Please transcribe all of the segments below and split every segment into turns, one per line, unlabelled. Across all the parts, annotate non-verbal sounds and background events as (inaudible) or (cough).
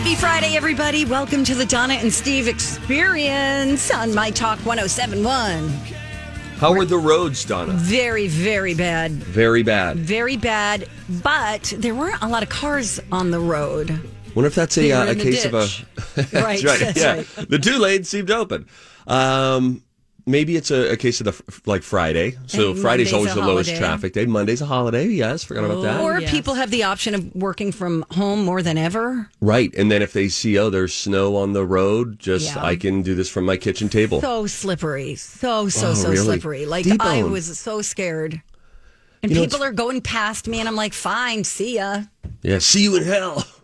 Happy Friday, everybody. Welcome to the Donna and Steve experience on My Talk 1071.
How were the roads, Donna?
Very, very bad.
Very bad.
Very bad, but there weren't a lot of cars on the road.
Wonder if that's a,
They were
uh, a
in the
case of a.
ditch. (laughs)
That's
Right,
yeah,
right.
the two lanes seemed open. Um, maybe it's a, a case of the like Friday. So
And
Friday's
Monday's
always
a
the lowest
holiday.
traffic day. Monday's a holiday. Yes, forgot about that.
Or oh,
yes.
people have the option of working from home more than ever.
Right, and then if they see oh there's snow on the road, just
Yeah.
I can do this from my kitchen table.
So slippery. So, so,
Oh,
so
really?
slippery. Like, I
Debone.
was so scared. And
You know,
people are going past me, and I'm like, fine, see ya.
yeah, see you in hell. (laughs)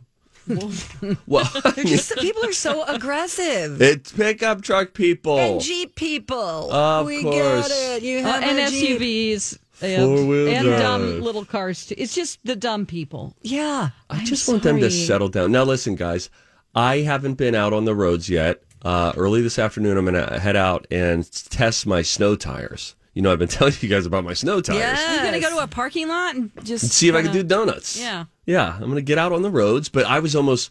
(laughs) well,
They're (laughs) just, people are so aggressive.
it's pickup truck people.
and Jeep people.
Of
we
course.
get it. You
Uh,
have
and
Jeep.
SUVs. uh,
Four-wheel
and dumb little cars. Too. It's just the dumb people.
Yeah.
I just want them to settle down. Now, listen, guys, I haven't been out on the roads yet. Uh, early this afternoon, I'm going to head out and test my snow tires. You know, I've been (laughs) telling you guys about my snow tires.
Yeah.
You're gonna go to a parking lot and just
See if I can do donuts.
Yeah.
Yeah, I'm going to get out on the roads, but I was almost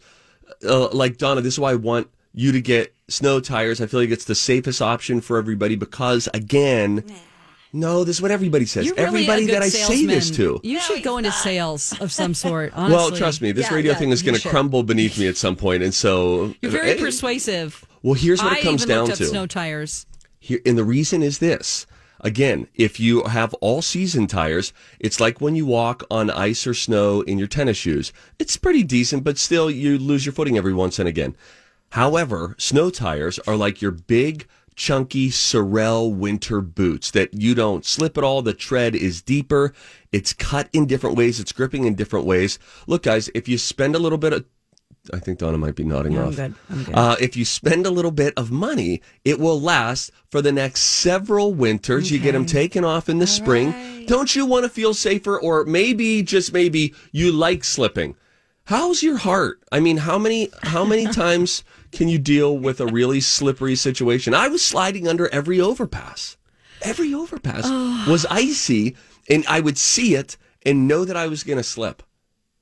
uh, like, Donna, this is why I want you to get snow tires. I feel like it's the safest option for everybody because, again, no, this is what everybody says.
Really
everybody that I say this to.
You should go into sales of some (laughs) sort. Honestly.
Well, trust me, this
Yeah,
radio
yeah,
thing is going to
should.
crumble beneath me at some point, and so
You're very
Hey,
persuasive.
Well, here's what
I
it comes
even
down
up
to.
snow tires.
Here, and the reason is this. Again, if you have all season tires, it's like when you walk on ice or snow in your tennis shoes. It's pretty decent, but still you lose your footing every once and again. However, snow tires are like your big, chunky Sorel winter boots that you don't slip at all. The tread is deeper. It's cut in different ways. It's gripping in different ways. Look, guys, if you spend a little bit of I think Donna might be nodding
Yeah, I'm
off.
good. I'm good.
Uh, if you spend a little bit of money, it will last for the next several winters. You get them taken off in the spring. Don't you want to feel safer? Or maybe, just maybe, you like slipping. How's your heart? I mean, how many how many (laughs) times can you deal with a really slippery situation? I was sliding under every overpass. Every overpass was icy, and I would see it and know that I was going to slip.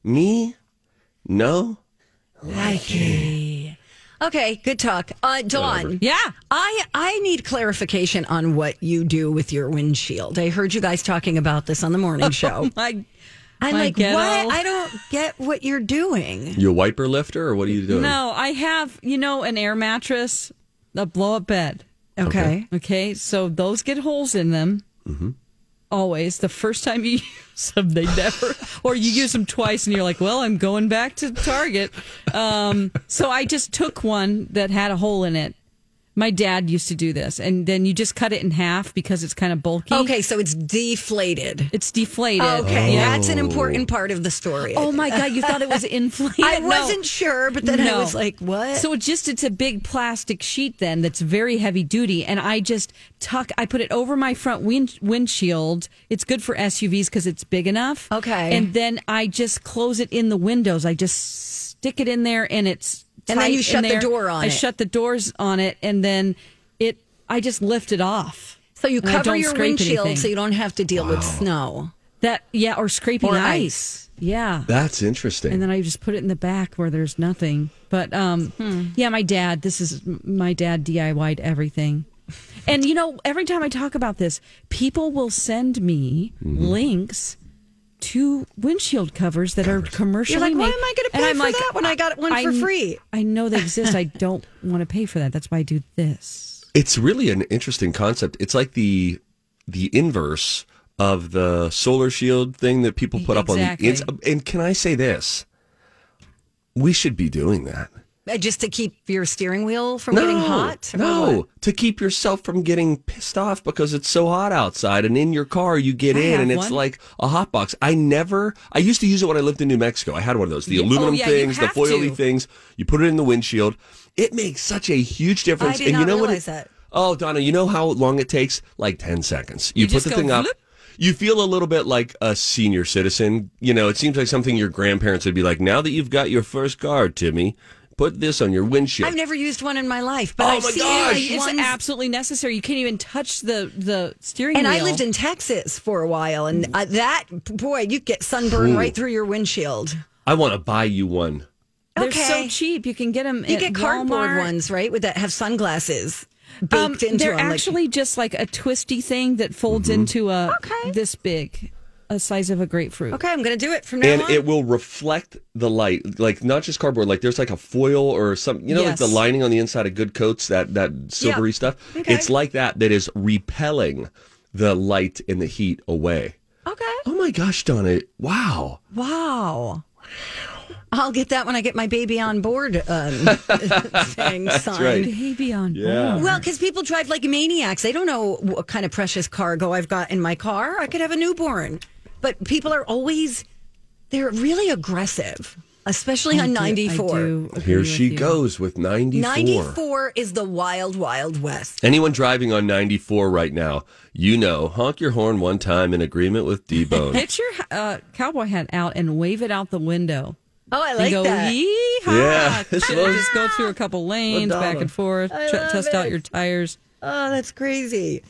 Me? No.
Likey. Okay, good talk. Uh, Dawn.
Yeah.
I, I need clarification on what you do with your windshield. I heard you guys talking about this on the morning (laughs) show.
My,
I'm
my
like,
ghetto.
what? I don't get what you're doing.
You a wiper lifter, or what are you doing?
no, I have you know an air mattress, a blow up bed.
Okay.
Okay, so those get holes in them.
Mm-hmm.
Always. The first time you (laughs) use them, they never, or you use them twice and you're like, well, I'm going back to Target. Um, so I just took one that had a hole in it. My dad used to do this, and then you just cut it in half because it's kind of bulky.
Okay, so it's deflated.
It's deflated.
Okay,
Yeah.
that's an important oh. part of the story.
Oh my God, you thought it was (laughs) inflated?
I
No.
wasn't sure, but then I was like, what?
So it just it's a big plastic sheet then that's very heavy duty, and I just tuck. I put it over my front wind, windshield. It's good for SUVs because it's big enough.
Okay.
and then I just close it in the windows. I just stick it in there, and it's
And then you shut the door on it.
I
it.
shut the doors on it, and then it. I just lift it off.
so you cover your windshield
anything.
so you don't have to deal with snow.
That yeah, or scraping
Or
ice.
ice.
Yeah.
That's interesting.
and then I just put it in the back where there's nothing. But um,
Hmm.
yeah, my dad. This is my dad DIY'd everything. And you know, every time I talk about this, people will send me
Mm-hmm.
links to windshield covers that are commercially
You're like, why
made.
am I going to
And
pay
I'm
for
like,
that when I got one
I-
for free?
I know they exist. I (laughs) don't want to pay for that. That's why I do this.
it's really an interesting concept. It's like the the inverse of the solar shield thing that people put up on the
Exactly.
ins- and can I say this? We should be doing that.
Just to keep your steering wheel from getting hot?
No,
what?
to keep yourself from getting pissed off because it's so hot outside. And in your car, you get
I
in and it's
one.
like a hot box. I never, I used to use it when I lived in New Mexico. I had one of those, the
Yeah.
aluminum
Oh, yeah,
things, the foily
to.
things. You put it in the windshield. It makes such a huge difference. and you know what? it-
that.
Oh, Donna, you know how long it takes? Like 10 seconds. You,
You
put the thing up.
flip.
You feel a little bit like a senior citizen. You know, it seems like something your grandparents would be like, now that you've got your first car, Timmy, put this on your windshield.
I've never used one in my life, but
Oh
I've
my
seen
gosh.
like
It's
ones-
absolutely necessary. You can't even touch the the steering wheel
And
wheel.
I lived in Texas for a while, and uh, that boy, you get sunburn right through your windshield.
I want to buy you one.
They're
Okay.
so cheap. You can get them.
You
at
get cardboard
Walmart.
ones, right? With that have sunglasses baked
Um,
into
they're
them. like-
actually just like a twisty thing that folds
Mm-hmm.
into a
Okay.
this big, a size of a grapefruit.
okay, I'm going to do it from now
and
on.
it will reflect the light like not just cardboard like there's like a foil or some you know like the lining on the inside of good coats that that silvery stuff
Okay.
it's like that that is repelling the light and the heat away
okay.
oh my gosh donna wow
Wow. I'll get that when I get my baby on board um, (laughs) thing signed.
right.
Baby on
Yeah.
board.
Well, because people drive like maniacs. They don't know what kind of precious cargo I've got in my car. I could have a newborn. But people are always, they're really aggressive, especially on
do-
94.
here she
you.
goes with 94
94 is the wild, wild west.
anyone driving on 94 right now you know honk your horn one time in agreement with d-bone (laughs)
Get your uh, cowboy hat out and wave it out the window.
Oh, I
and
like
go,
that.
yeehaw.
Yeah, this (laughs)
Just-
was-
just go through a couple lanes,
Madonna.
back and forth,
I
ch-
love
test out your tires.
Oh, that's crazy.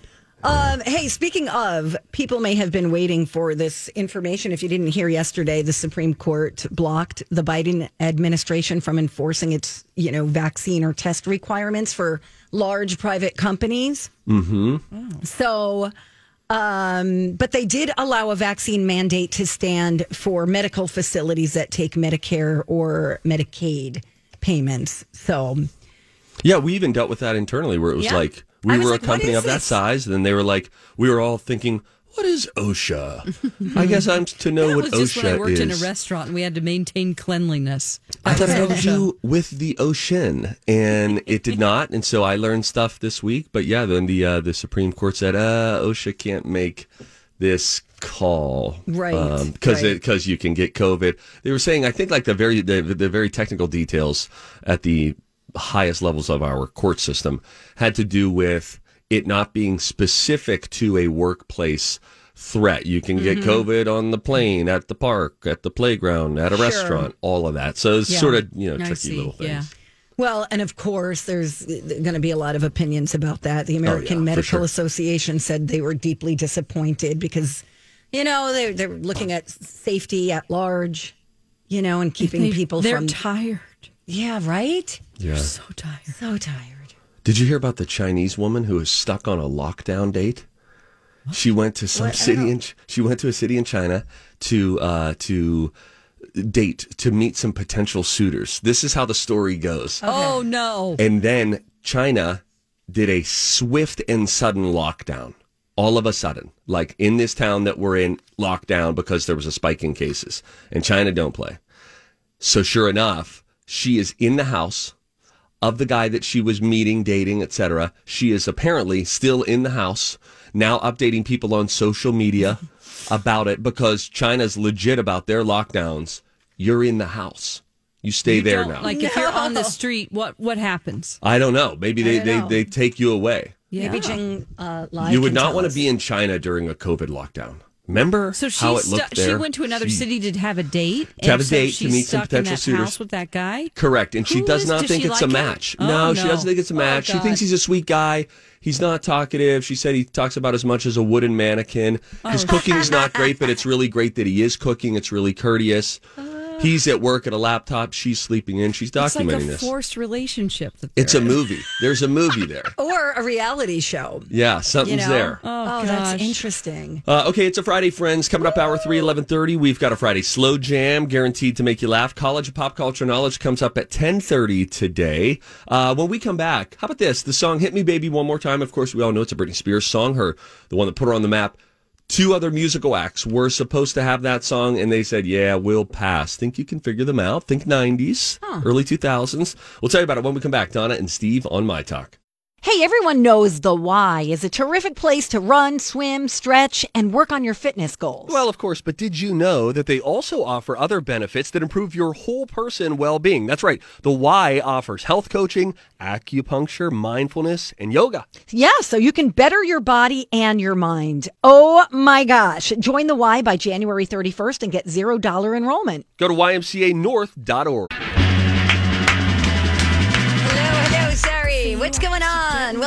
Um, hey, speaking of, people may have been waiting for this information. If you didn't hear yesterday, the Supreme Court blocked the Biden administration from enforcing its, you know, vaccine or test requirements for large private companies. Mm-hmm. So, um, but they did allow a vaccine mandate to stand for medical facilities that take Medicare or Medicaid payments. So,
Yeah, we even dealt with that internally where it was
Yeah.
like we were
like,
a company of that size, and then they were like, we were all thinking, what is OSHA? (laughs) I guess I'm to know
That
what
was just when I worked
is.
in a restaurant and we had to maintain cleanliness.
I thought it had to do with the ocean, and it did (laughs) not. And so I learned stuff this week. But yeah, then the uh, the Supreme Court said, uh, OSHA can't make this call,
Right,
Because
right.
because you can get COVID. They were saying, I think like the very the, the very technical details at the highest levels of our court system had to do with it not being specific to a workplace threat. You can get mm-hmm. COVID on the plane, at the park, at the playground, at a
Sure.
restaurant, all of that. So it's
Yeah.
sort of, you know,
I
tricky
see,
little things.
yeah.
Well, and of course, there's going to be a lot of opinions about that. The oh, American
Oh, for
Medical
sure.
Association said they were deeply disappointed because, you know, they they're looking at safety at large, you know, and keeping
They-
people
they're
from.
tired.
yeah, right.
Yeah.
So tired.
So tired.
Did you hear about the Chinese woman who was stuck on a lockdown date? She went to some
What?
City in she went to a city in China to uh, to date to meet some potential suitors. This is how the story goes.
Oh no!
And then China did a swift and sudden lockdown. All of a sudden, like in this town that we're in, lockdown because there was a spike in cases. And China don't play. So sure enough, she is in the house of the guy that she was meeting, dating, etc. She is apparently still in the house, now updating people on social media (laughs) about it because China's legit about their lockdowns. You're in the house. You stay
You
there now.
Like if you're on the street, what what happens?
I don't know. Maybe they, they,
know.
they take you away.
Yeah.
Maybe Jing uh, Lai
you would not
tell
want to be in China during a COVID lockdown. Remember
So she
how it
stu-
looked
she went to another
She-
city to have a date.
To have
and
a
so
date, to meet some potential suitors.
House with that guy.
Correct, and she does
is-
not
does
think it's
like
a match.
Oh,
no, she doesn't think it's a
Oh,
match. she thinks he's a sweet guy. He's not talkative. She said he talks about as much as a wooden mannequin.
Oh.
His cooking's not great, but it's really great that he is cooking. It's really courteous. Oh. He's at work at a laptop. She's sleeping in. She's documenting
It's like
documenting
a
this.
forced relationship. That
It's a
in.
movie. There's a movie there. (laughs)
or a reality show.
Yeah,
You
something's
know?
there.
Oh,
Oh, that's interesting.
Uh, okay, it's a Friday, friends. Coming up, hour three, eleven thirty. We've got a Friday slow jam, guaranteed to make you laugh. College of Pop Culture Knowledge comes up at ten thirty today. Uh, when we come back, how about this? The song "Hit Me, Baby" one more time. Of course, we all know it's a Britney Spears song. Her, the one that put her on the map Two other musical acts were supposed to have that song, and they said, "Yeah, we'll pass." Think you can figure them out? Think '90s, early 2000s. We'll tell you about it when we come back. Donna and Steve on my talk.
Hey, everyone knows the Y is a terrific place to run, swim, stretch, and work on your fitness goals.
Well, of course, but did you know that they also offer other benefits that improve your whole person well being? That's right. The Y offers health coaching, acupuncture, mindfulness, and yoga.
yeah, so you can better your body and your mind. Oh my gosh. Join the Y by January 31st and get $0 enrollment.
Go to ymcanorth.org.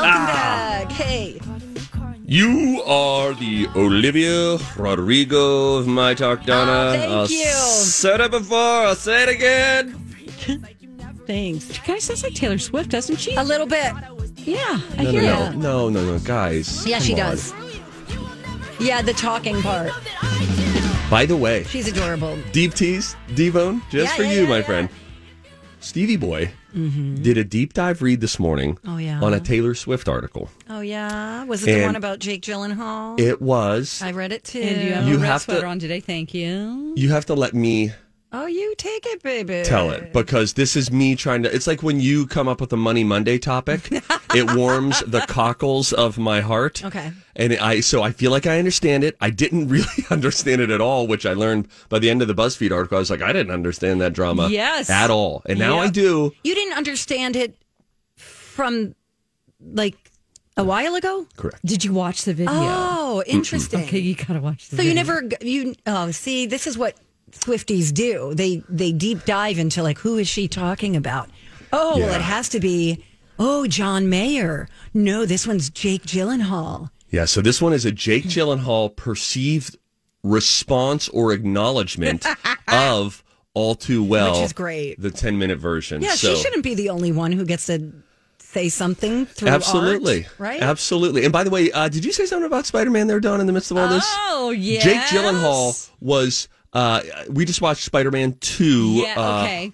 on? Welcome ah. back. Hey.
You are the Olivia Rodrigo of my talk, ah, Donna.
Oh, thank
I'll
you.
Said it before. I'll say it again.
Thanks.
Kind of sounds like Taylor Swift, doesn't she?
A little bit.
Yeah, I
No,
hear
no,
that.
no, no, no, no, guys.
Yeah, she
on.
does. Yeah, the talking part.
By the way,
She's adorable.
deep tease, Devone, just
Yeah,
for
yeah,
you,
yeah,
my
yeah.
friend. Stevie Boy did a deep dive read this morning
Mm-hmm. Oh, yeah.
on a Taylor Swift article.
Oh, yeah. Was it the one about Jake Gyllenhaal?
It was.
I read it too.
And you have
You
a red
have to-
on today. Thank you.
You have to let me
oh, you take it, baby.
tell it because this is me trying to. It's like when you come up with a Money Monday topic, it (laughs) warms the cockles of my heart.
Okay.
And I, so I feel like I understand it. I didn't (laughs) really understand it at all, which I learned by the end of the BuzzFeed article. I was like, I didn't understand that drama
Yes.
at all. And now I do.
You didn't understand it from like a while ago?
Correct.
Did you watch the video?
Oh, interesting.
Okay, you gotta watch the
So
video.
you never you oh see this is what Swifties do. They they deep dive into like who is she talking about? Oh, well it has to be oh John Mayer. No, this one's Jake Gyllenhaal.
Yeah. So this one is a Jake Gyllenhaal perceived response or acknowledgement (laughs) of all too well,
Which is great.
The 10 minute version.
Yeah,
so,
she shouldn't be the only one who gets to say something through
Absolutely.
art, right?
Absolutely. And by the way, uh, did you say something about Spider Man there, Don, in the midst of all this?
Oh yeah.
Jake Gyllenhaal was. Uh, we just watched Spider Man 2
Yeah.
uh,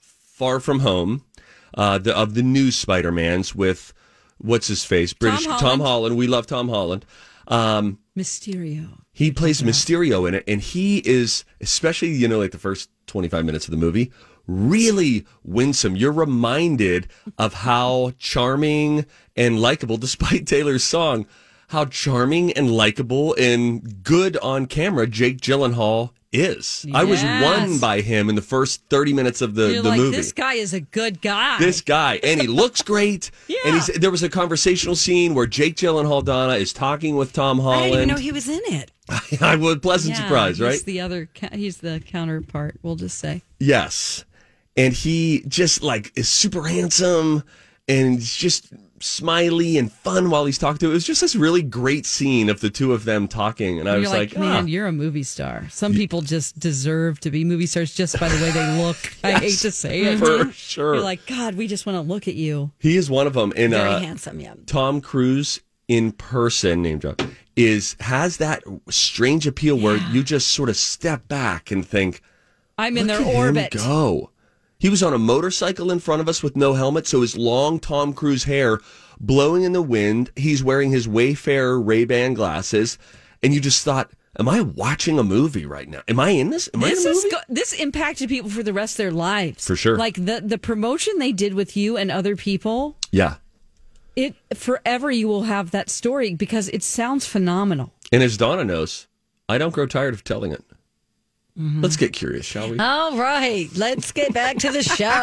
Far From Home, uh, the, of the new Spider Mans with what's his face? British
Holland.
Holland. We love Tom Holland. Um,
Mysterio.
he plays Mysterio in it, and he is, especially, you know, like the first 25 minutes of the movie, really winsome. You're reminded of how charming and likable, (laughs) despite Taylor's song, how charming and likable and good on camera Jake Gyllenhaal is. I was won by him in the first 30 minutes of the,
You're
the
like,
movie
this guy is a good guy.
this guy, and he looks (laughs) great.
Yeah.
And he's there was a conversational scene where Jake Gyllenhaal Donna is talking with Tom Holland.
I didn't even know he was in it. (laughs)
I was pleasant
yeah,
surprise,
he's
right?
the other. He's the counterpart. We'll just say.
yes, and he just like is super handsome and just smiley and fun while he's talking to. It was just this really great scene of the two of them talking, and I was
like,
like,
man,
ah.
you're a movie star. Some people just deserve to be movie stars just by the way they look. (laughs) I hate to say it.
for sure.
You're like, God, we just want to look at you.
he is one of them. And
Very
uh,
handsome, yeah.
Tom Cruise in person, name drop, is has that strange appeal where you just sort of step back and think.
I'm in their orbit.
go. He was on a motorcycle in front of us with no helmet, so his long Tom Cruise hair blowing in the wind. He's wearing his Wayfarer Ray Ban glasses, and you just thought, "Am I watching a movie right now? Am I in this? Am
This
I in a
is
movie?"
go- this impacted people for the rest of their lives.
For sure.
Like the the promotion they did with you and other people.
yeah.
It forever you will have that story because it sounds phenomenal.
And as Donna knows, I don't grow tired of telling it.
Mm-hmm.
Let's get curious, shall we?
All right, let's get back to the show. (laughs)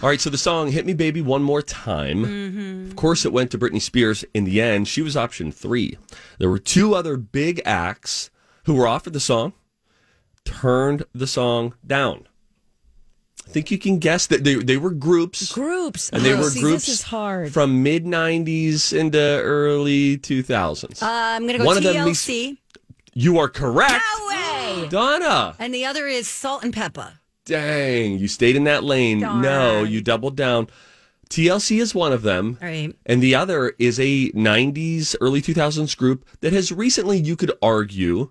All right, so the song "Hit Me, Baby, One More Time."
Mm-hmm.
Of course, it went to Britney Spears. In the end, she was option three. There were two other big acts who were offered the song, turned the song down. I think you can guess that they they were groups,
Groups.
and they
Oh,
were
see,
groups
This is hard.
from mid '90s into early 2000s.
Uh, I'm going to go
One of them
TLC.
you are correct,
No way. (gasps)
Donna.
And the other is Salt-N-Pepa.
Dang, you stayed in that lane. No, you doubled down. TLC is one of them.
Right.
And the other is a 90s, early 2000s group that has recently, you could argue,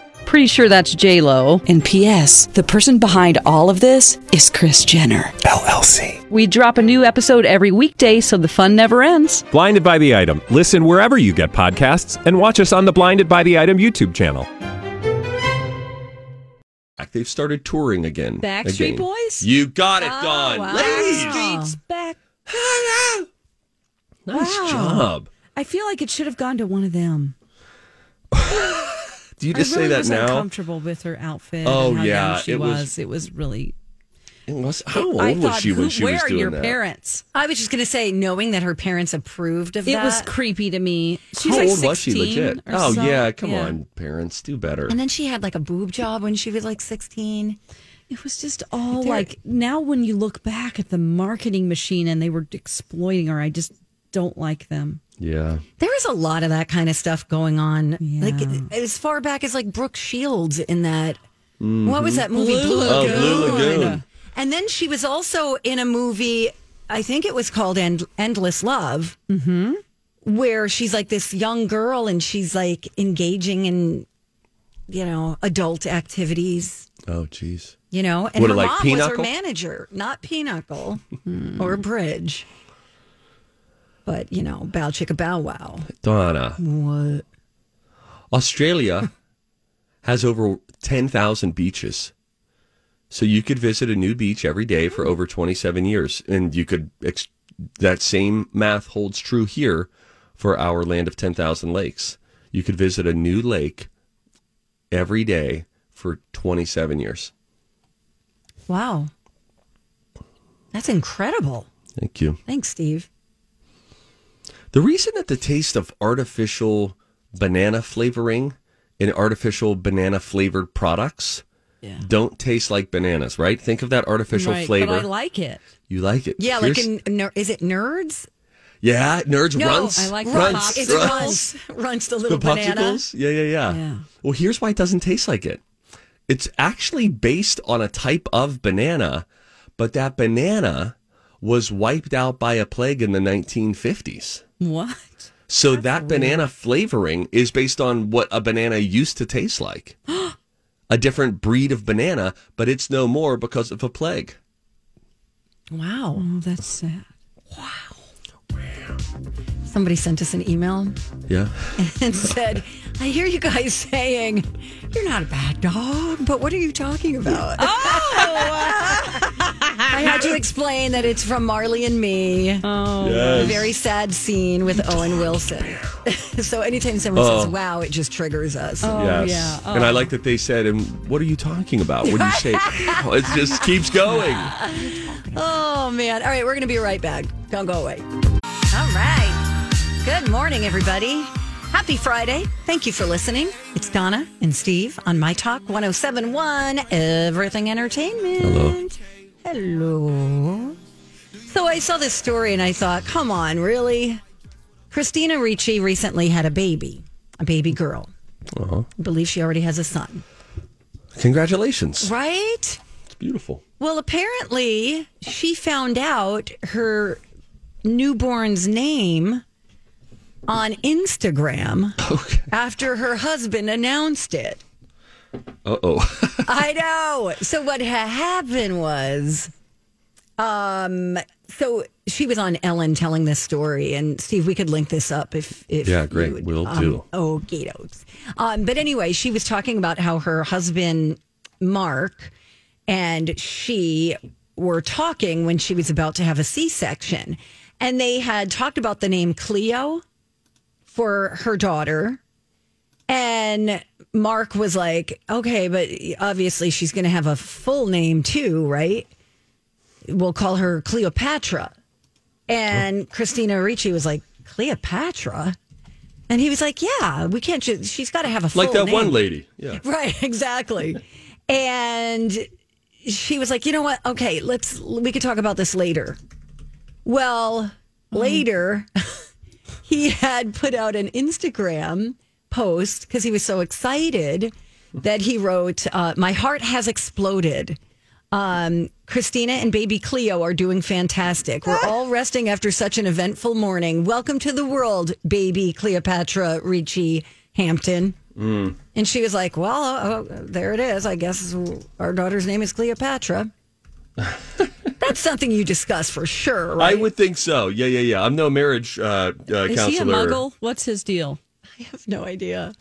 Pretty sure that's J Lo. And P.S. The person behind all of this is Kris Jenner
LLC.
We drop a new episode every weekday, so the fun never ends.
Blinded by the item. Listen wherever you get podcasts, and watch us on the Blinded by the Item YouTube channel.
Back they've started touring again.
Backstreet
again.
Boys?
You got it, oh, Dawn.
wow.
Ladies,
Streets back.
nice
Wow.
job.
I feel like it should have gone to one of them. (laughs)
Do you just
I really
say that
was
now?
uncomfortable with her outfit.
Oh,
and how
yeah,
young she
it was-
was. It was really.
It was- how old
I
was
thought,
she when
who-
she
where
was
are your
that?
parents?
I was just going to say, knowing that her parents approved of
It
that.
was creepy to me. She's
How
like
old was she
16
legit?
or
Oh
so.
yeah, come
Yeah.
on, parents, do better.
and then she had like a boob job when she was like 16.
It was just all
There-
like now when you look back at the marketing machine and they were exploiting her, I just don't like them.
Yeah.
There was a lot of that kind of stuff going on.
Yeah.
Like as far back as like Brooke Shields in that. What was that movie? Blue,
Oh,
Lagoon.
Blue Lagoon.
And then she was also in a movie. I think it was called End- Endless Love, mm-hmm. where she's like this young girl and she's like engaging in, you know, adult activities.
Oh, jeez.
You know, and
What,
her
like
mom was her manager, not Pinochle or Bridge. But you know, bow chicka bow wow.
Donna,
What?
Australia (laughs) has over 10,000 beaches. So you could visit a new beach every day for over 27 years. And you could, ex- that same math holds true here for our land of 10,000 lakes. You could visit a new lake every day for 27 years.
Wow. That's incredible.
Thank you.
Thanks, Steve.
The reason that the taste of artificial banana flavoring and artificial banana flavored products don't taste like bananas, right? Think of that artificial
right,
flavor.
but I like it.
you like it.
Yeah,
Here's-
like in ner- is it nerds?
yeah, nerds
No,
runts.
I like the
runts,
pops.
It's
runts.
runs. Runs the
The
little banana.
Yeah, yeah, yeah,
Yeah.
Well, here's why it doesn't taste like it. It's actually based on a type of banana, but that banana was wiped out by a plague in the 1950s.
What?
So that banana flavoring is based on what a banana used to taste like. (gasps) a different breed of banana, but it's no more because of a plague.
Wow.
Oh, that's sad. Wow.
Somebody sent us an email
Yeah. (laughs)
and said, I hear you guys saying, you're not a bad dog, but what are you talking about? Oh! (laughs) I had to explain that it's from Marley and Me.
Oh,
A very sad scene with Owen Wilson. (laughs) so anytime someone says,
Oh.
wow, it just triggers us.
Oh,
yes.
yeah.
And I oh. like that they said, and what are you talking about? When you say, (laughs) oh, it just keeps going.
Oh, man. All right, we're going to be right back. Don't go away. All right. Good morning, everybody. Happy Friday. Thank you for listening. It's Donna and Steve on My Talk 1071, Everything Entertainment.
Hello.
Hello. So I saw this story and I thought, come on, really? Christina Ricci recently had a baby, a baby girl.
Uh-huh.
I believe she already has a son.
Congratulations.
Right?
It's beautiful.
Well, apparently, she found out her newborn's name on Instagram (laughs)
Okay.
after her husband announced it.
Uh oh. (laughs)
I know. So what ha- happened was, um, so she was on Ellen telling this story, and Steve, we could link this up if, if
Yeah,
you
great.
would,
Will
um,
do.
Okay, dokes. Um, but anyway, she was talking about how her husband Mark and she were talking when she was about to have a C-section, and they had talked about the name Cleo for her daughter. And Mark was like, okay, but obviously she's going to have a full name too, right? We'll call her Cleopatra. And Christina Ricci was like, Cleopatra? And he was like, yeah, we can't just, she's got to have a full name.
like that
name.
one lady. Yeah. (laughs)
Right, exactly. and she was like, you know what? Okay, let's, we could talk about this later. Well, mm-hmm. later, (laughs) he had put out an Instagram post because he was so excited that he wrote, uh, "My heart has exploded." Um, Christina and baby Cleo are doing fantastic. We're all (laughs) resting after such an eventful morning. Welcome to the world, baby Cleopatra Ricci Hampton. And she was like, Well, uh, there it is. I guess our daughter's name is Cleopatra. (laughs) That's something you discuss for sure, right?
I would think so. Yeah, yeah, yeah. I'm no marriage uh, uh,
Is
counselor.
he a muggle? What's his deal? (laughs)
I have no idea.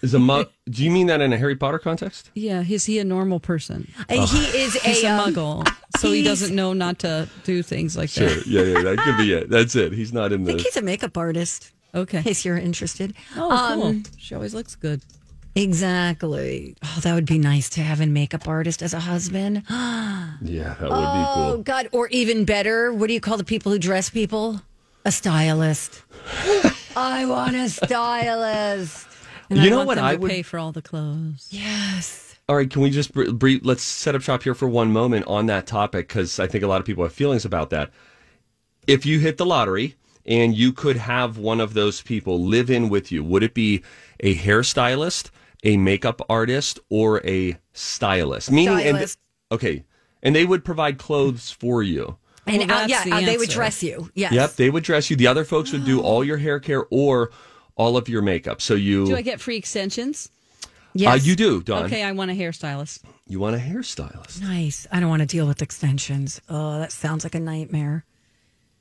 Is a mug? Do you mean that in a Harry Potter context?
Yeah, is he a normal person?
Uh, He is (laughs) a,
He's a
um,
muggle, so he
he's-
doesn't know not to do things like
Sure.
that.
Yeah, yeah. That could be it. That's it. He's not in
I think
the.
he's a makeup artist.
Okay.
In case you're interested.
Oh, cool.
Um,
she always looks good.
exactly. Oh, that would be nice to have a makeup artist as a husband. (gasps)
Yeah, that would
Oh
be cool.
Oh, God! Or even better, what do you call the people who dress people? A stylist. I want a stylist.
And
You
I
know
want
what
them
I
to
would-
pay for all the clothes.
Yes.
All right, can we just br- brief? Let's set up shop here for one moment on that topic because I think a lot of people have feelings about that. If you hit the lottery and you could have one of those people live in with you, would it be a hairstylist, a makeup artist, or a stylist? Meaning, and-
Stylist.
okay, and they would provide clothes for you.
And
Well,
uh, yeah,
the
uh, they would dress you. Yes.
Yep, they would dress you. The other folks would do (gasps) all your hair care or all of your makeup. So you,
Do I get free extensions?
Yes.
uh, you do, Don.
Okay, I want a hairstylist.
You want a hairstylist?
Nice. I don't want to deal with extensions. Oh, that sounds like a nightmare.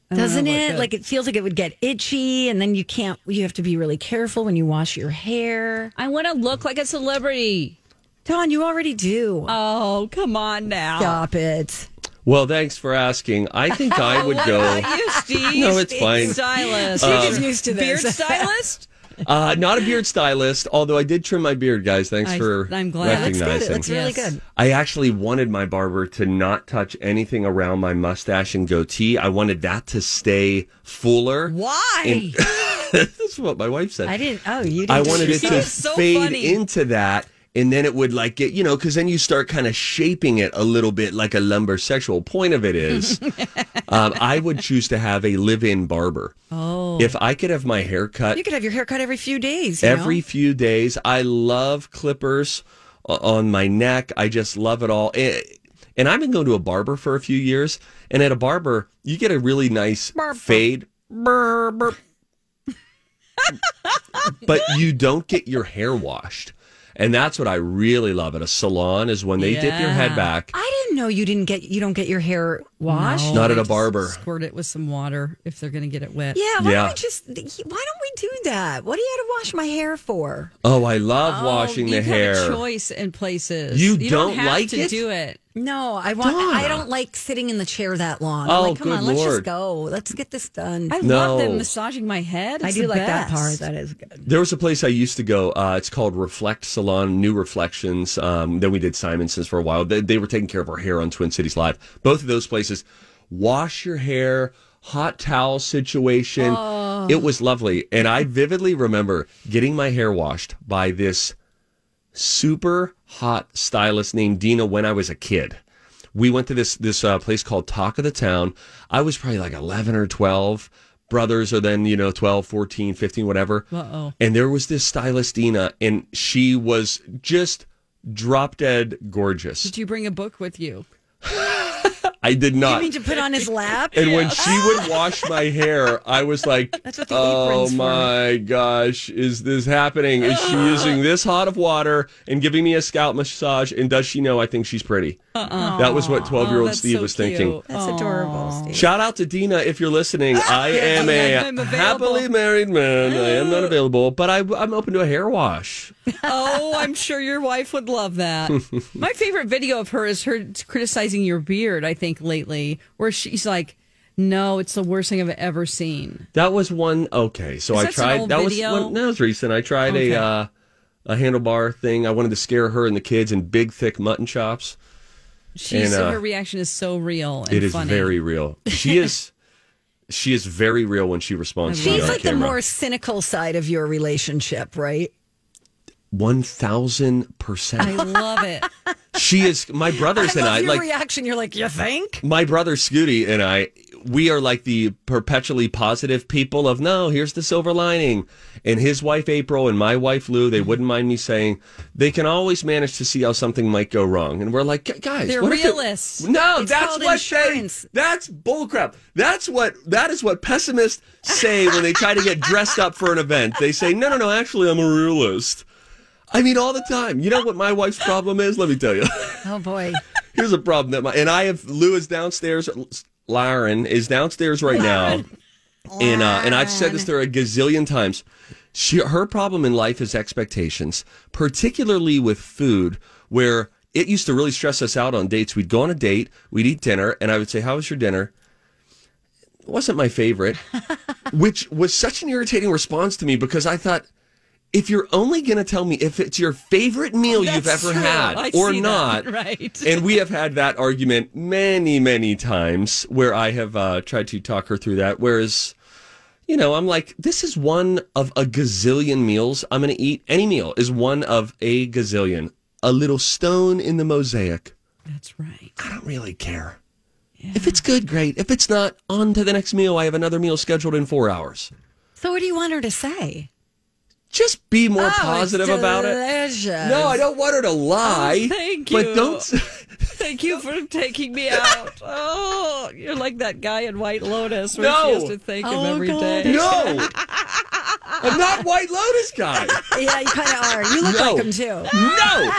don't know
Doesn't it?
good.
Like it feels like it would get itchy, and then you can't. You have to be really careful when you wash your hair.
I want to look like a celebrity.
Don, you already do.
Oh, come on now.
Stop it.
Well, thanks for asking. I think I (laughs) would go.
You, Steve?
No, it's fine.
Stylist.
Steve is used to
Beard stylist? (laughs)
Uh, not a beard stylist, although I did trim my beard, guys. Thanks
I-
for
I'm glad. Yeah,
Looks good.
recognizing.
It looks really
Yes.
good.
I actually wanted my barber to not touch anything around my mustache and goatee. I wanted that to stay fuller.
Why? (laughs)
That's what my wife said.
I didn't. Oh, you. Didn't
I wanted it
That
to
was so
fade
funny.
into that. And then it would like get, you know, because then you start kind of shaping it a little bit like a lumber sexual. Point of it is, (laughs) um, I would choose to have a live in barber. Oh. If I could have my hair cut
You could have your hair cut every few days. you
every
know?
few days. I love clippers on my neck. I just love it all. Eh, And I've been going to a barber for a few years, and at a barber, you get a really nice fade. But you don't get your hair washed. And that's what I really love at a salon is when they dip your head back.
I didn't know you didn't get. You don't get your hair washed.
Not at a barber.
Squirt it with some water if they're going to get it wet.
Yeah. Why
Yeah.
don't we just? Why don't we do that? What do you have to wash my hair for?
Oh, I love
Oh,
washing the hair.
Have a choice in places.
You
don't,
don't
have
like
to
it?
do it.
No, I want. I don't like sitting in the chair that long.
Oh,
I'm like, come
good
on, let's just go. Let's get this done.
I
No.
love them massaging my head.
I do
the
like that part. That is good.
There was a place I used to go. Uh, it's called Reflect Salon, New Reflections. Um, then we did Simonson's for a while. They, they were taking care of our hair on Twin Cities Live. Both of those places, wash your hair, hot towel situation. It was lovely. And I vividly remember getting my hair washed by this super hot stylist named Dina when I was a kid. We went to this this uh, place called Talk of the Town. I was probably like 11 or 12. Brothers are then, you know, 12, 14, 15, whatever.
Uh-oh.
And there was this stylist Dina and she was just drop dead gorgeous.
Did you bring a book with you?
I did not.
You mean to put on his lap?
And when she would wash my hair, I was like, (laughs)
That's what the
"Oh
apron's for."
my gosh, is this happening? Is she (gasps) using this hot of water and giving me a scalp massage? And does she know I think she's pretty?" That was what twelve-year-old
Oh,
Steve
so
was thinking.
cute.
That's adorable, Steve.
Shout out to Dina if you're listening. (laughs) I am a
I'm available.
happily married man. I am not available, but I, I'm open to a hair wash. (laughs)
Oh, I'm sure your wife would love that. (laughs) My favorite video of her is her criticizing your beard, I think, lately, where she's like, no, it's the worst thing I've ever seen.
That was one. Okay, so I tried.
old
That was one, that was recent. I tried
Okay.
a uh, a handlebar thing. I wanted to scare her and the kids in big, thick mutton chops.
She's,
And, uh,
her reaction is so real and
It is
funny.
very real. She is. (laughs) She is very real when she responds to
She's
on
like the more cynical side of your relationship, right?
One thousand percent.
I love it. (laughs)
She is. My brothers
I
and I like.
reaction. You're like, you think?
my brother Scooty and I, we are like the perpetually positive people of no, here's the silver lining. And his wife April and my wife Lou, they mm-hmm. wouldn't mind me saying they can always manage to see how something might go wrong. And we're like, guys,
They're
what if it-
realists.
no,
It's
that's what
insurance.
they. That's bullcrap. That's what that is what pessimists say when they try to get dressed up for an event. They say, no, no, no. Actually, I'm a realist. I mean, all the time. You know what my wife's problem is? Let me tell you. (laughs)
Oh boy.
Here's a problem that my and I have Lou is downstairs. Lauren is downstairs right now, and uh, and I've said this to her a gazillion times. She her problem in life is expectations, particularly with food, where it used to really stress us out on dates. We'd go on a date, we'd eat dinner, and I would say, "How was your dinner?" It wasn't my favorite, (laughs) which was such an irritating response to me because I thought. If you're only going to tell me if it's your favorite meal you've ever
true.
had
I
or not,
that. (laughs) Right.
and we have had that argument many, many times where I have uh, tried to talk her through that. Whereas, you know, I'm like, this is one of a gazillion meals I'm going to eat. Any meal is one of a gazillion. A little stone in the mosaic.
That's right.
I don't really care. If it's good, great. If it's not, on to the next meal. I have another meal scheduled in four hours.
So what do you want her to say?
Just be more
Oh, it's
positive about it. No, I don't want her to oh, lie.
Oh, thank
But
you.
don't. (laughs)
Thank you for taking me out. (laughs) Oh, you're like that guy in White Lotus where
No.
she has to thank him
Oh,
every
God.
day.
No, (laughs) I'm not White Lotus guy.
Yeah, you kind of are. You look
No.
like him too.
No,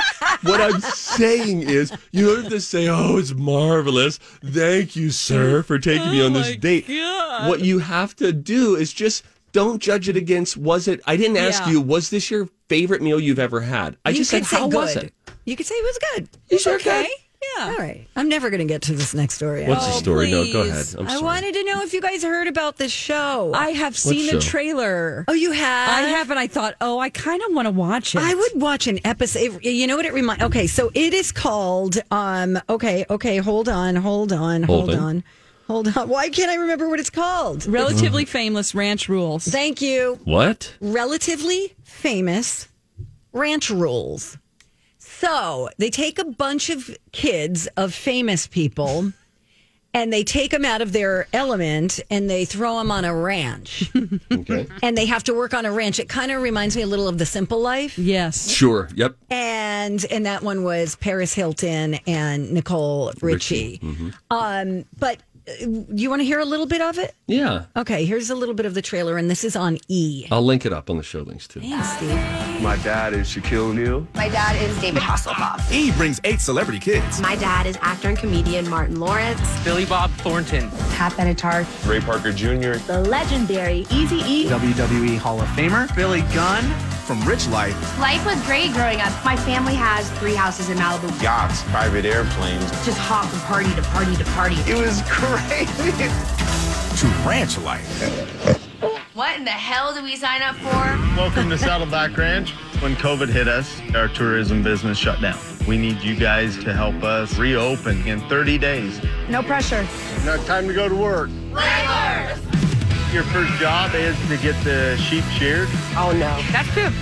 what I'm saying is, you don't have to say, "Oh, it's marvelous. Thank you, sir, for taking me
Oh
on this
oh,
date."
God.
What you have to do is just don't judge it against. Was it? I didn't ask
Yeah.
you. Was this your favorite meal you've ever had? I
you
just said, "How
say
was
good.
it?"
You could say it was good.
You
It's
sure
okay.
could.
Yeah.
All right. I'm never going to get to this next story.
What's the
Oh,
story? No, go ahead. I'm
I wanted to know if you guys heard about this show.
I have seen the trailer.
oh, you have?
I have, and I thought, oh, I kind of want to watch it.
I would watch an episode. You know what it reminds? Okay, so it is called. Um. Okay. Okay. Hold on. Hold on. Hold
Hold
on. Hold on. Why can't I remember what it's called?
Relatively famous ranch rules.
Thank you.
What?
Relatively famous ranch rules. So they take a bunch of kids of famous people. And they take them out of their element and they throw them on a ranch. (laughs)
Okay.
and they have to work on a ranch. It kind of reminds me a little of The Simple Life.
Yes.
Sure. Yep.
and and that one was Paris Hilton and Nicole Richie. Um, but you want to hear a little bit of it?
Yeah.
Okay, here's a little bit of the trailer, and this is on E.
I'll link it up on the show links too.
Thanks, Steve.
My dad is Shaquille O'Neal.
My dad is David Hasselhoff.
E brings eight celebrity kids.
My dad is actor and comedian Martin Lawrence.
Billy Bob Thornton.
Pat Benatar.
Ray Parker Jr.
The legendary Easy E.
WWE Hall of Famer. Billy Gunn.
From Rich Life,
Life was great growing up. My family has three houses in Malibu.
yachts, private airplanes,
Just hop from party to party to party.
it was crazy. to ranch life.
What in the hell do we sign up for?
Welcome to Saddleback Ranch. When COVID hit us, our tourism business shut down. We need you guys to help us reopen in 30 days.
No pressure.
Now time to go to work. Your first job is to get the sheep sheared.
Oh no. That's poop.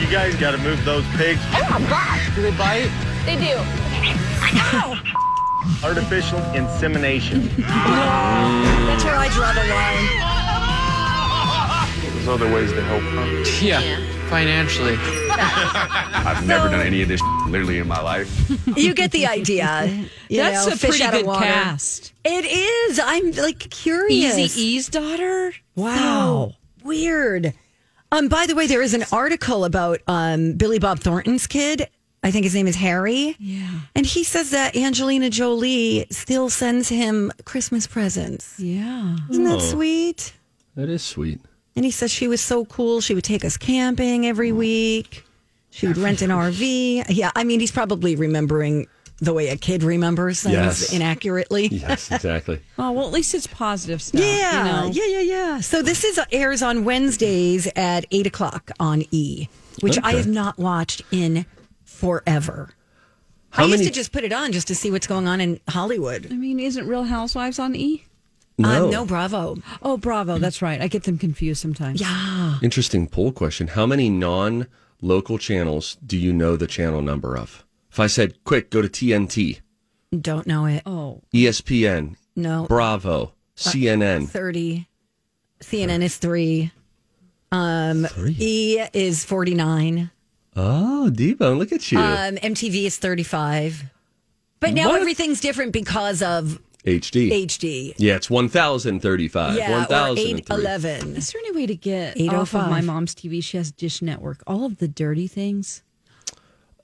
You guys got to move those pigs. Oh, my gosh.
Do they bite?
They do.
Artificial insemination.
That's where I draw the line.
There's other ways to help. Huh?
Yeah. Financially.
I've never done any of this literally in my life.
You get the idea. (laughs) You
That's
know,
a
fish
pretty
out of
good
water.
cast.
It is. I'm like curious.
Eazy-E's daughter.
Wow. Weird. Um, by the way, there is an article about um, Billy Bob Thornton's kid. I think his name is Harry.
Yeah.
And he says that Angelina Jolie still sends him Christmas presents.
Yeah.
Isn't that
Oh.
sweet?
That is sweet.
And he says she was so cool. She would take us camping every week. She would rent an RV. Yeah, I mean, he's probably remembering the way a kid remembers things
Yes.
inaccurately.
Yes, exactly. (laughs)
Oh well, at least it's positive stuff.
Yeah,
You know?
yeah, yeah, yeah. So this is airs on Wednesdays at eight o'clock on E, which I have not watched in forever.
How
I used to just put it on just to see what's going on in Hollywood.
I mean, isn't Real Housewives on E?
No.
Uh, no, Bravo.
Oh, Bravo. That's right. I get them confused sometimes.
Yeah.
Interesting poll question. How many non local channels do you know the channel number of? If I said, quick, go to TNT,
Don't know it.
Oh,
ESPN,
No.
Bravo, CNN.
30. CNN is three. Um, E is 49.
Oh, Debo, look at you.
Um, MTV is 35. But now
What?
everything's different because of
HD.
HD.
Yeah, it's 1035.
Yeah, or
1003.
811.
Is there any way to get off of
oh
my mom's TV? She has Dish Network. All of the dirty things.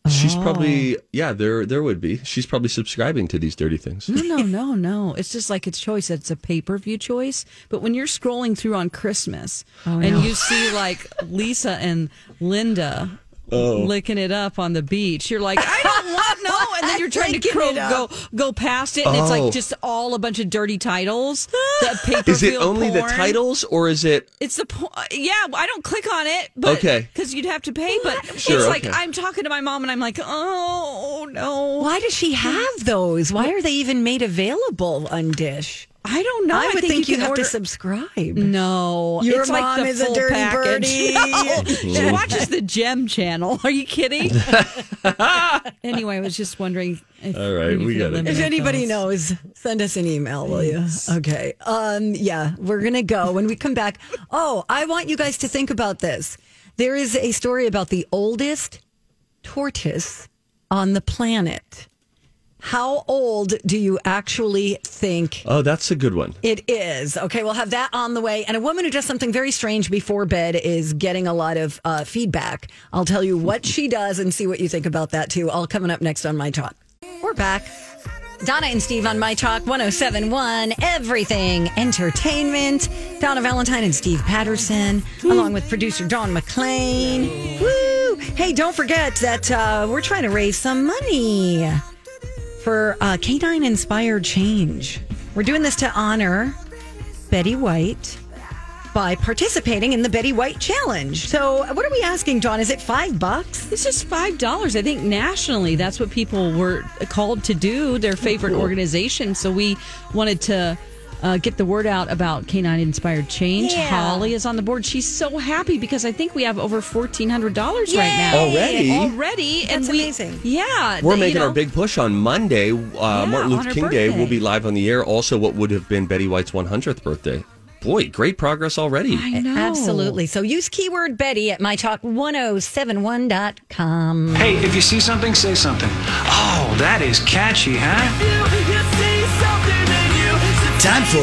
She's
Oh.
probably yeah, there there would be. She's probably subscribing to these dirty things.
No, no, no, no. It's just like it's choice. It's a pay per view choice. But when you're scrolling through on Christmas oh, and
no.
you see like Lisa and Linda oh. licking it up on the beach, you're like, I don't want no. And then you're trying to
Licking
cro- go go past it, and it's
Oh.
like just all a bunch of dirty titles. (laughs) The pay per
Is it
view.
only the titles or is it
It's the po- yeah. I don't click on it, but
Okay.
because you'd have to pay. But
Sure,
it's like. I'm talking to my mom, and I'm like, oh no.
Why does she have those? Why are they even made available on Dish?
I don't know.
I would think, you,
can
have
order-
to subscribe.
No,
Your
it's like
mom
the
is a
full
dirty
package.
birdie. (laughs)
No. (laughs) she watches the Gem channel. (laughs) Are you kidding? anyway, I was just wondering. If
All right, we got it.
If anybody
those.
knows, send us an email, will you? Okay. Um, yeah, we're gonna go when we come back. Oh, I want you guys to think about this. There is a story about the oldest tortoise on the planet. How old do you actually think
Oh, that's a good one.
it is. Okay, we'll have that on the way. And a woman who does something very strange before bed is getting a lot of uh, feedback. I'll tell you what she does and see what you think about that too. All coming up next on My Talk. We're back. Donna and Steve on My Talk 1071, Everything Entertainment. Donna Valentine and Steve Patterson, along with producer Don McClain. Woo! Hey, don't forget that uh, we're trying to raise some money for uh, Canine Inspired Change. We're doing this to honor Betty White by participating in the Betty White Challenge. So, what are we asking, Dawn? Is it five bucks?
It's just five dollars. I think nationally, that's what people were called to do. Their favorite organization. So we wanted to. Uh, get the word out about canine inspired change.
Yeah.
Holly is on the board. She's so happy because I think we have over fourteen hundred dollars right now.
Already?
already, and
That's
we,
amazing.
Yeah,
We're
you
making
know,
our big push on Monday. Uh, Martin Luther
her
King Day. We'll be live on the air. Also, what would have been Betty White's 100th birthday. Boy, great progress already.
I know.
Absolutely. So, use keyword Betty at mytalk1071.com.
Hey, if you see something, say something. Oh, that is catchy, huh?
Time for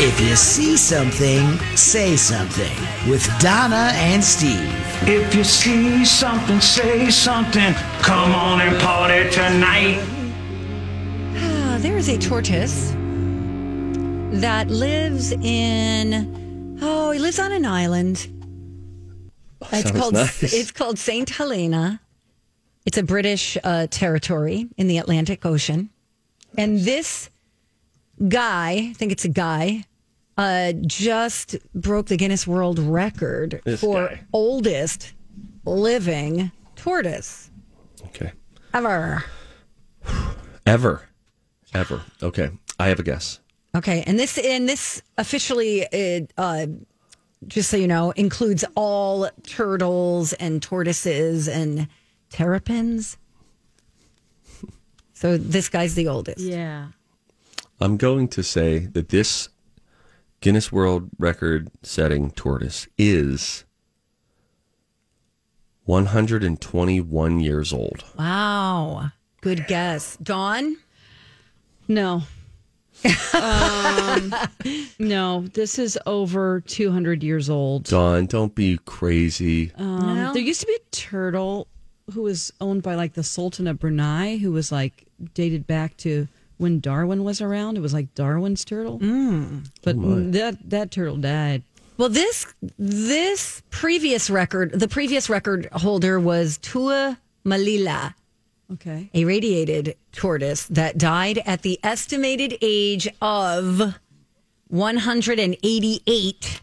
If You See Something, Say Something with Donna and Steve.
If you see something, say something. Come on and party tonight.
Ah, there is a tortoise that lives in, oh, he lives on an island. It's called
nice.
it's called Saint Helena. It's a British uh, territory in the Atlantic Ocean, and this guy, I think it's a guy, uh, just broke the Guinness World Record
This
for
guy.
oldest living tortoise
Okay.
ever.
Ever. Ever. Okay. I have a guess.
Okay, and this and this officially, it, uh, just so you know, includes all turtles and tortoises and terrapins. (laughs) So this guy's the oldest.
Yeah.
I'm going to say that this Guinness World Record setting tortoise is 121 years old.
Wow, good guess, Dawn.
No. (laughs) um, no, this is over 200 years old.
Dawn, don't be crazy.
Um,
No.
There used to be a turtle who was owned by like the Sultan of Brunei, who was like dated back to when Darwin was around. It was like Darwin's turtle, mm. but that that turtle died.
Well, this this previous record, the previous record holder was Tu'i Malila.
Okay,
a radiated tortoise that died at the estimated age of 188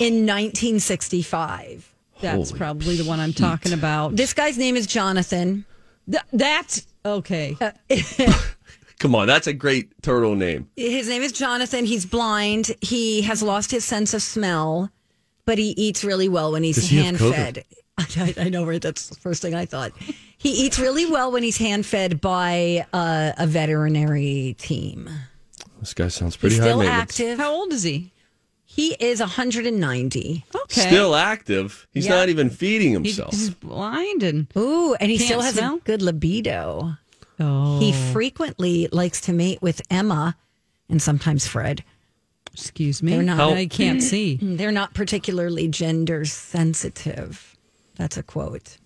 in 1965.
that's
Holy
probably the one I'm talking about.
This guy's name is Jonathan.
Th- that's okay. (laughs) (laughs)
Come on, that's a great turtle name.
His name is Jonathan. He's blind. He has lost his sense of smell, but he eats really well when he's
Does
hand
COVID?
fed. (laughs) I, I know, right? That's the first thing I thought. He eats really well when he's hand fed by uh, a veterinary team.
This guy sounds pretty
He's
high
still active.
How old is he?
He is 190.
Okay.
Still active. He's
Yeah.
not even feeding himself.
he's blind and
Ooh, and he
Can't
still has
smell?
a good libido.
Oh,
He frequently likes to mate with Emma and sometimes Fred.
excuse me.
They're not-
I can't see. (clears throat)
They're not particularly gender sensitive. That's a quote.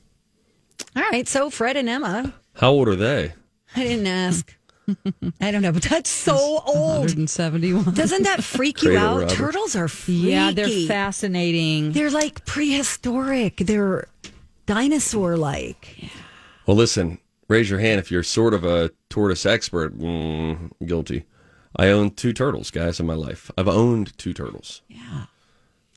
All right, so Fred and Emma.
How old are they?
I didn't ask. (laughs) I don't know, but that's so old.
171.
Doesn't that freak you
Cradle
out?
robber.
Turtles are freaky.
Yeah, they're fascinating.
They're like prehistoric. They're dinosaur like.
Well, listen, raise your hand if you're sort of a tortoise expert. Mm, guilty. I own two turtles, guys, in my life. I've owned two turtles. Yeah.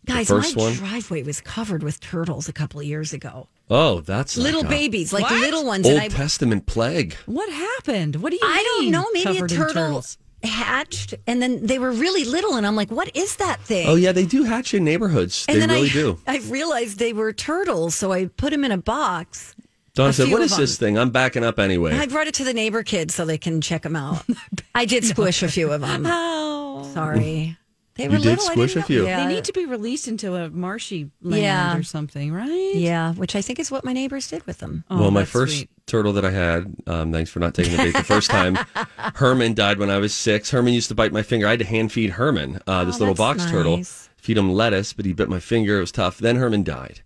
Guys,
first
my
one?
driveway was covered with turtles a couple of years ago.
Oh, that's like
little
a
babies, like
What?
little ones.
Old
and I,
Testament plague.
What happened? What do you think?
I don't know. Maybe a
covered in
turtle
turtles?
hatched, and then they were really little, and I'm like, "What is that thing?"
Oh yeah, they do hatch in neighborhoods.
And
they
then
really
I,
do. (laughs)
I realized they were turtles, so I put them in a box.
Don said,
"What is
"What
of
is this thing? I'm backing up anyway."
I brought it to the neighbor kids so they can check them out. (laughs) I did squish a few of them.
Oh,
Sorry, they
You
were
did
little. I
squish a few.
Yeah.
they need to be released into a marshy land
Yeah.
or something, right?
Yeah, which I think is what my neighbors did with them.
Oh,
well, my
that's
first
sweet.
turtle that I had, um, thanks for not taking the bait the first time. (laughs) Herman died when I was six. Herman used to bite my finger. I had to hand feed Herman, uh, this
Oh,
little
that's
box turtle,
nice.
feed him lettuce, but he bit my finger. It was tough. Then Herman died.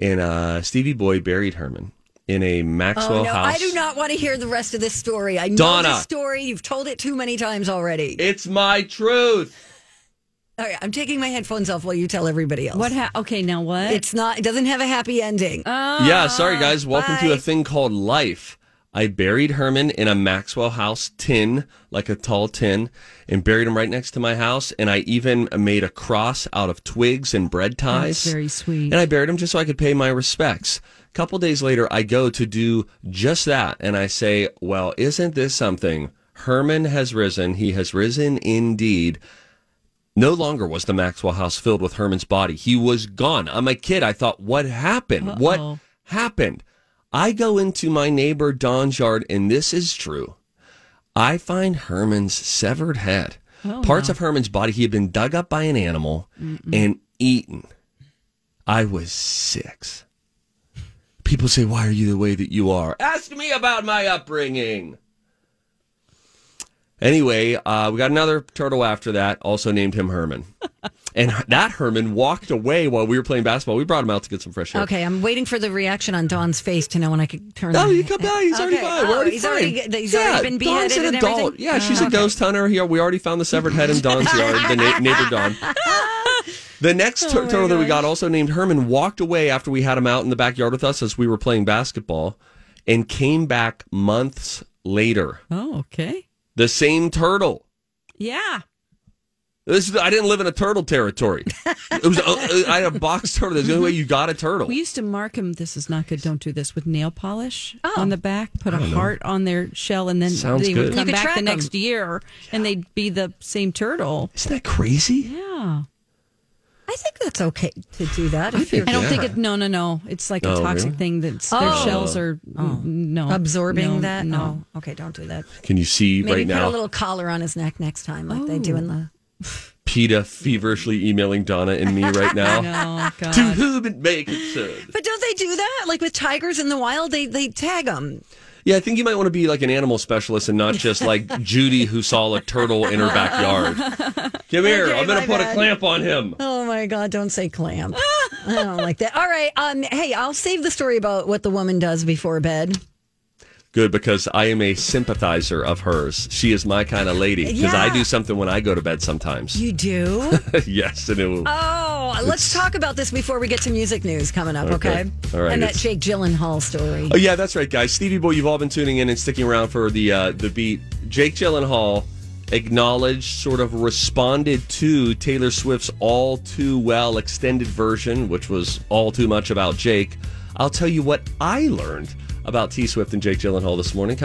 And uh, Stevie Boy buried Herman in a Maxwell
Oh no,
house.
I do not want to hear the rest of this story. I know
Donna.
this story. You've told it too many times already.
It's my truth.
All right, I'm taking my headphones off while you tell everybody else.
What? Ha- okay, now what?
It's not. It doesn't have a happy ending.
Oh, yeah, sorry guys. Welcome to a thing called life. I buried Herman in a Maxwell House tin, like a tall tin, and buried him right next to my house. And I even made a cross out of twigs and bread ties.
That's very sweet.
And I buried him just so I could pay my respects. A couple days later, I go to do just that, and I say, "Well, isn't this something? Herman has risen. He has risen indeed." No longer was the Maxwell house filled with Herman's body. He was gone. I'm a kid. I thought, what happened? What
Uh-oh.
happened? I go into my neighbor Don's yard, and this is true. I find Herman's severed head.
Oh,
Parts of Herman's body, he had been dug up by an animal and eaten. I was six. People say, Why are you the way that you are? Ask me about my upbringing. Anyway, uh, we got another turtle after that, also named him Herman. (laughs) and that Herman walked away while we were playing basketball. We brought him out to get some fresh air.
Okay, I'm waiting for the reaction on Don's face to know when I could turn.
No,
the-
you come by. He's already
Okay.
fine.
Oh,
We're already
he's
fine.
already he's already been beheaded
an
and
adult.
everything.
Yeah, she's a
Okay.
ghost hunter here. We already found the severed head in Don's yard. The na- (laughs) neighbor Don. The next tur- turtle that we got, also named Herman, walked away after we had him out in the backyard with us as we were playing basketball, and came back months later.
oh, okay.
The same turtle.
Yeah.
This is, I didn't live in a turtle territory. (laughs) It was uh, I had a box turtle. There's the only way you got a turtle.
We used to mark them. This is not good. Don't do this with nail polish
Oh.
on the back. Put a
don't know.
heart on their shell, and then
Sounds
they
good.
would come back
the
the
'em.
next year, and they'd be the same turtle.
Isn't that crazy?
Yeah.
I think that's okay to do that.
I
If you're
think
I don't
Yeah.
think it. No, no, no. It's like a
Oh,
toxic
really?
thing. That's
Oh.
their shells are oh. no
absorbing
no,
that.
No.
Oh, okay, don't do that.
Can you see
Maybe
right
put
now
a little collar on his neck next time, like they do oh. in the.
PETA feverishly emailing Donna and me right (laughs) now?
No, God.
to whom it may concern.
But don't they do that? Like with tigers in the wild, they they tag them.
Yeah, I think you might want to be like an animal specialist and not just like (laughs) Judy who saw a turtle in her backyard. (laughs) Come here,
Okay,
I'm going to put
bad.
a clamp on him.
Oh my God! Don't say clamp. (laughs) I don't like that. All right. Um. Hey, I'll save the story about what the woman does before bed.
Good because I am a sympathizer of hers. She is my kind of lady because I do something when I go to bed sometimes.
You do? (laughs)
yes, and it will.
Oh, let's talk about this before we get to music news coming up, okay?
Okay. All right,
And that Jake Gyllenhaal story.
Oh yeah, that's right, guys. Stevie Boy, you've all been tuning in and sticking around for the uh, the beat. Jake Gyllenhaal acknowledged, sort of responded to Taylor Swift's "All Too Well" extended version, which was all too much about Jake. I'll tell you what I learned about T Swift and Jake Gyllenhaal this morning.